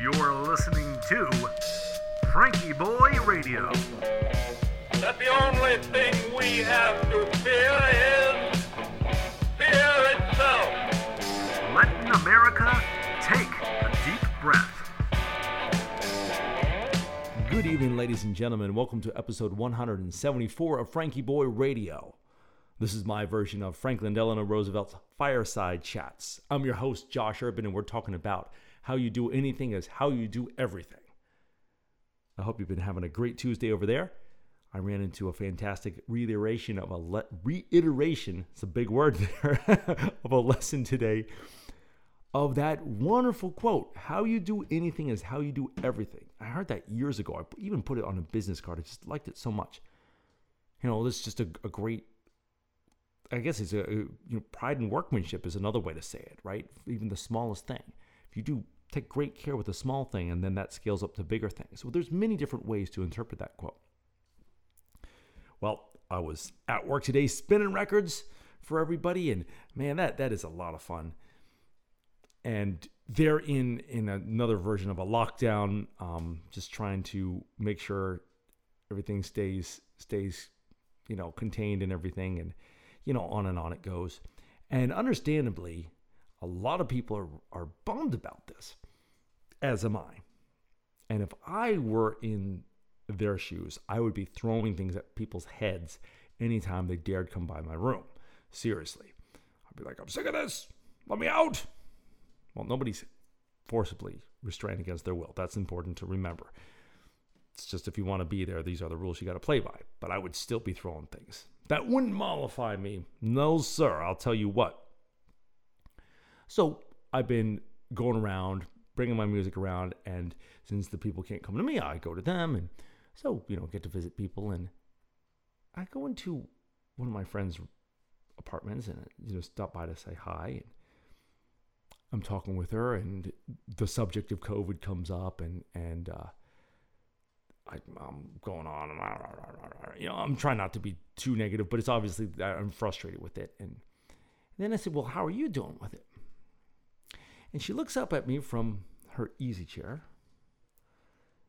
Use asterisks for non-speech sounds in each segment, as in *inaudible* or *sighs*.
You're listening to FrankieBoi Radio. that the only thing we have to fear is fear itself. Letting America take a deep breath. Good evening, ladies and gentlemen. Welcome to episode 174 of FrankieBoi Radio. This is my version of Franklin Delano Roosevelt's Fireside Chats. I'm your host, Josh Urban, and we're talking about how you do anything is how you do everything. I hope you've been having a great Tuesday over there. I ran into a fantastic reiteration of a le- reiteration, it's a big word *laughs* there, of a lesson today of that wonderful quote how you do anything is how you do everything. I heard that years ago. I even put it on a business card. I just liked it so much. You know this is just a, a great i guess it's a, you know pride and workmanship is another way to say it right? Even the smallest thing if you do take great care with a small thing and then that scales up to bigger things. So there's many different ways to interpret that quote. Well i was at work today spinning records for everybody and man that that is a lot of fun. And they're in in another version of a lockdown um, just trying to make sure everything stays stays you know contained and everything and you know on and on it goes. And understandably a lot of people are, are bummed about this as am i and if i were in their shoes i would be throwing things at people's heads anytime they dared come by my room seriously i'd be like i'm sick of this let me out well, nobody's forcibly restrained against their will. That's important to remember. It's just if you want to be there, these are the rules you got to play by. But I would still be throwing things. That wouldn't mollify me. No, sir. I'll tell you what. So I've been going around, bringing my music around, and since the people can't come to me, I go to them. And so, you know, get to visit people. And I go into one of my friends' apartments and, you know, stop by to say hi. And I'm talking with her, and the subject of COVID comes up, and and uh, I, am going on, and you know, I'm trying not to be too negative, but it's obviously I'm frustrated with it. And then I said, "Well, how are you doing with it?" And she looks up at me from her easy chair.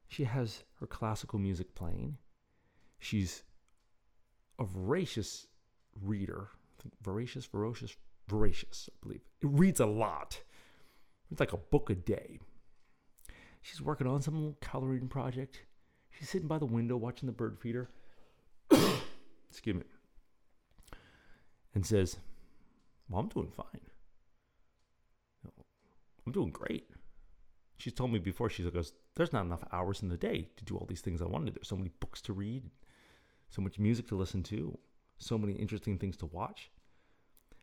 She has her classical music playing. She's a voracious reader, voracious, ferocious, voracious, I believe. It reads a lot. It's like a book a day. She's working on some coloring project. She's sitting by the window watching the bird feeder. *coughs* Excuse me. And says, Well, I'm doing fine. I'm doing great. She's told me before, she goes, There's not enough hours in the day to do all these things I want to do. So many books to read, so much music to listen to, so many interesting things to watch.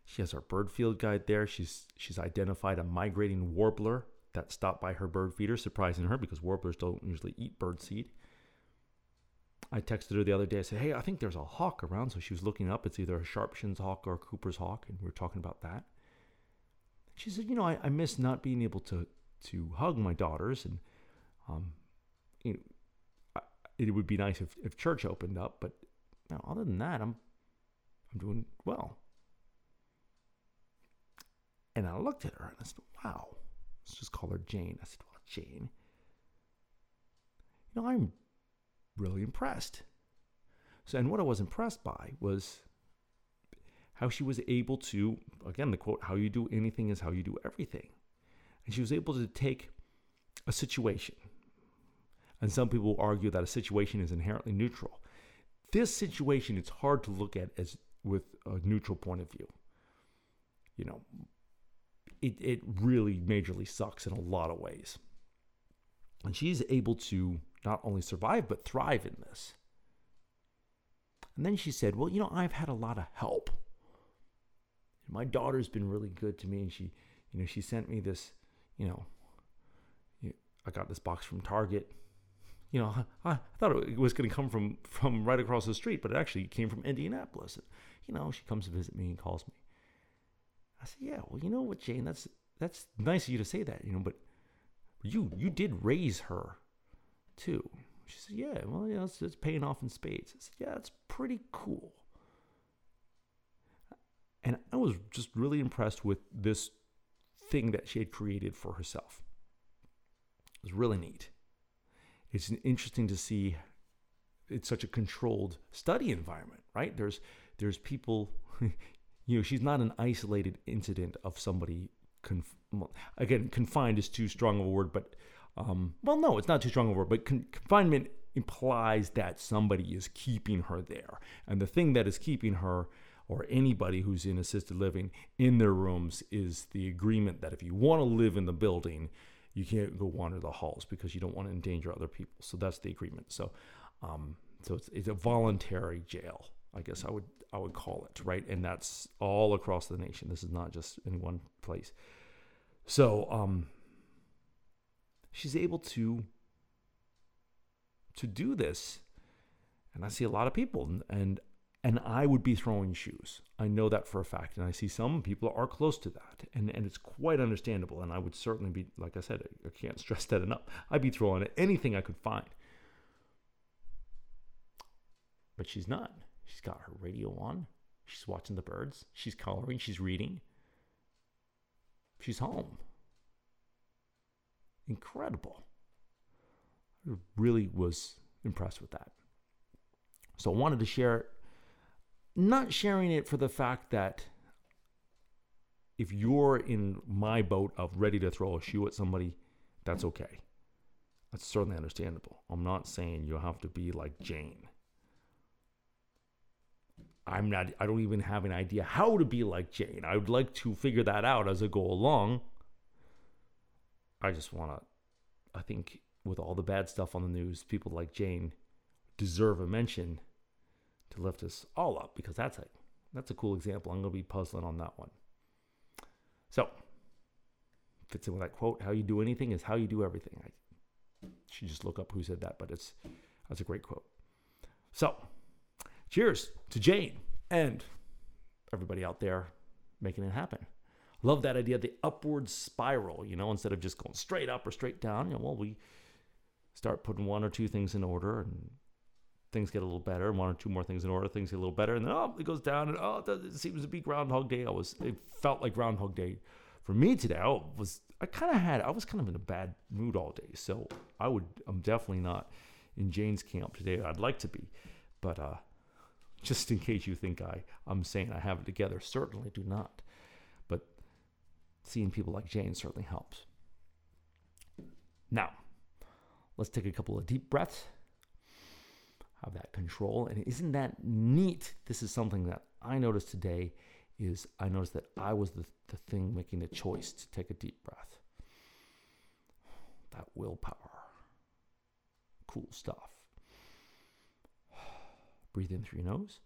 She has our bird field guide there. She's she's identified a migrating warbler that stopped by her bird feeder, surprising her because warblers don't usually eat bird seed. I texted her the other day. I said, "Hey, I think there's a hawk around." So she was looking up. It's either a sharpshin's hawk or a Cooper's hawk, and we were talking about that. She said, "You know, I, I miss not being able to to hug my daughters, and um, you know, I, it would be nice if, if church opened up, but you know, other than that, I'm I'm doing well." And I looked at her and I said, wow, let's just call her Jane. I said, well, Jane, you know, I'm really impressed. So, and what I was impressed by was how she was able to, again, the quote, how you do anything is how you do everything. And she was able to take a situation. And some people argue that a situation is inherently neutral. This situation, it's hard to look at as with a neutral point of view. You know, it, it really majorly sucks in a lot of ways. And she's able to not only survive, but thrive in this. And then she said, Well, you know, I've had a lot of help. My daughter's been really good to me, and she, you know, she sent me this, you know, I got this box from Target. You know, I, I thought it was going to come from from right across the street, but it actually came from Indianapolis. And, you know, she comes to visit me and calls me. I said, yeah, well, you know what, Jane, that's that's nice of you to say that, you know, but you you did raise her too. She said, yeah, well, yeah, it's, it's paying off in spades. I said, yeah, that's pretty cool. And I was just really impressed with this thing that she had created for herself. It was really neat. It's interesting to see it's such a controlled study environment, right? There's there's people, *laughs* you know, she's not an isolated incident of somebody. Conf- again, confined is too strong of a word, but um, well, no, it's not too strong of a word. But con- confinement implies that somebody is keeping her there, and the thing that is keeping her or anybody who's in assisted living in their rooms is the agreement that if you want to live in the building, you can't go wander the halls because you don't want to endanger other people. So that's the agreement. So, um, so it's, it's a voluntary jail, I guess I would I would call it, right? And that's all across the nation. This is not just in one place. So, um, she's able to to do this, and I see a lot of people, and and I would be throwing shoes. I know that for a fact, and I see some people are close to that, and and it's quite understandable. And I would certainly be, like I said, I can't *laughs* stress that enough. I'd be throwing anything I could find, but she's not. She's got her radio on. She's watching the birds. She's coloring. She's reading. She's home. Incredible. I really was impressed with that. So I wanted to share not sharing it for the fact that if you're in my boat of ready to throw a shoe at somebody, that's okay. That's certainly understandable. I'm not saying you have to be like Jane. I'm not, I don't even have an idea how to be like Jane. I would like to figure that out as I go along. I just want to, I think with all the bad stuff on the news, people like Jane deserve a mention to lift us all up because that's a that's a cool example. I'm going to be puzzling on that one. So, fits in with that quote: "How you do anything is how you do everything." I should just look up who said that, but it's that's a great quote. So, cheers to Jane and everybody out there making it happen. Love that idea, the upward spiral. You know, instead of just going straight up or straight down. You know, well, we start putting one or two things in order and things get a little better, one or two more things in order, things get a little better, and then oh, it goes down, and oh, it seems to be Groundhog Day. I was, it felt like Groundhog Day for me today. I was, I kind of had, I was kind of in a bad mood all day, so I would, I'm definitely not in Jane's camp today. I'd like to be, but uh, just in case you think I, I'm saying I have it together, certainly do not. But seeing people like Jane certainly helps. Now, let's take a couple of deep breaths have that control. And isn't that neat? This is something that I noticed today is I noticed that I was the, the thing making the choice to take a deep breath. That willpower. Cool stuff. *sighs* Breathe in through your nose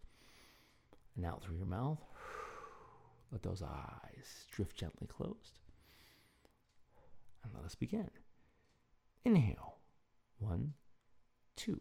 and out through your mouth. Let those eyes drift gently closed. And let us begin. Inhale. One, two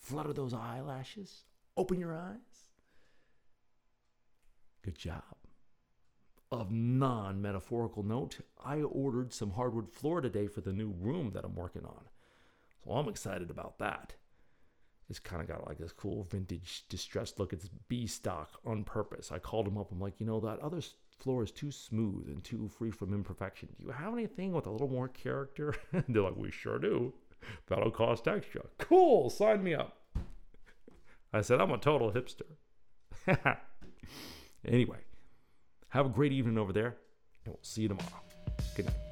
flutter those eyelashes. Open your eyes. Good job. Of non metaphorical note, I ordered some hardwood floor today for the new room that I'm working on. So I'm excited about that. It's kind of got like this cool vintage distressed look. It's B stock on purpose. I called him up. I'm like, you know, that other floor is too smooth and too free from imperfection. Do you have anything with a little more character? *laughs* They're like, we sure do. That'll cost extra. Cool, sign me up. I said, I'm a total hipster. *laughs* anyway, have a great evening over there, and we'll see you tomorrow. Good night.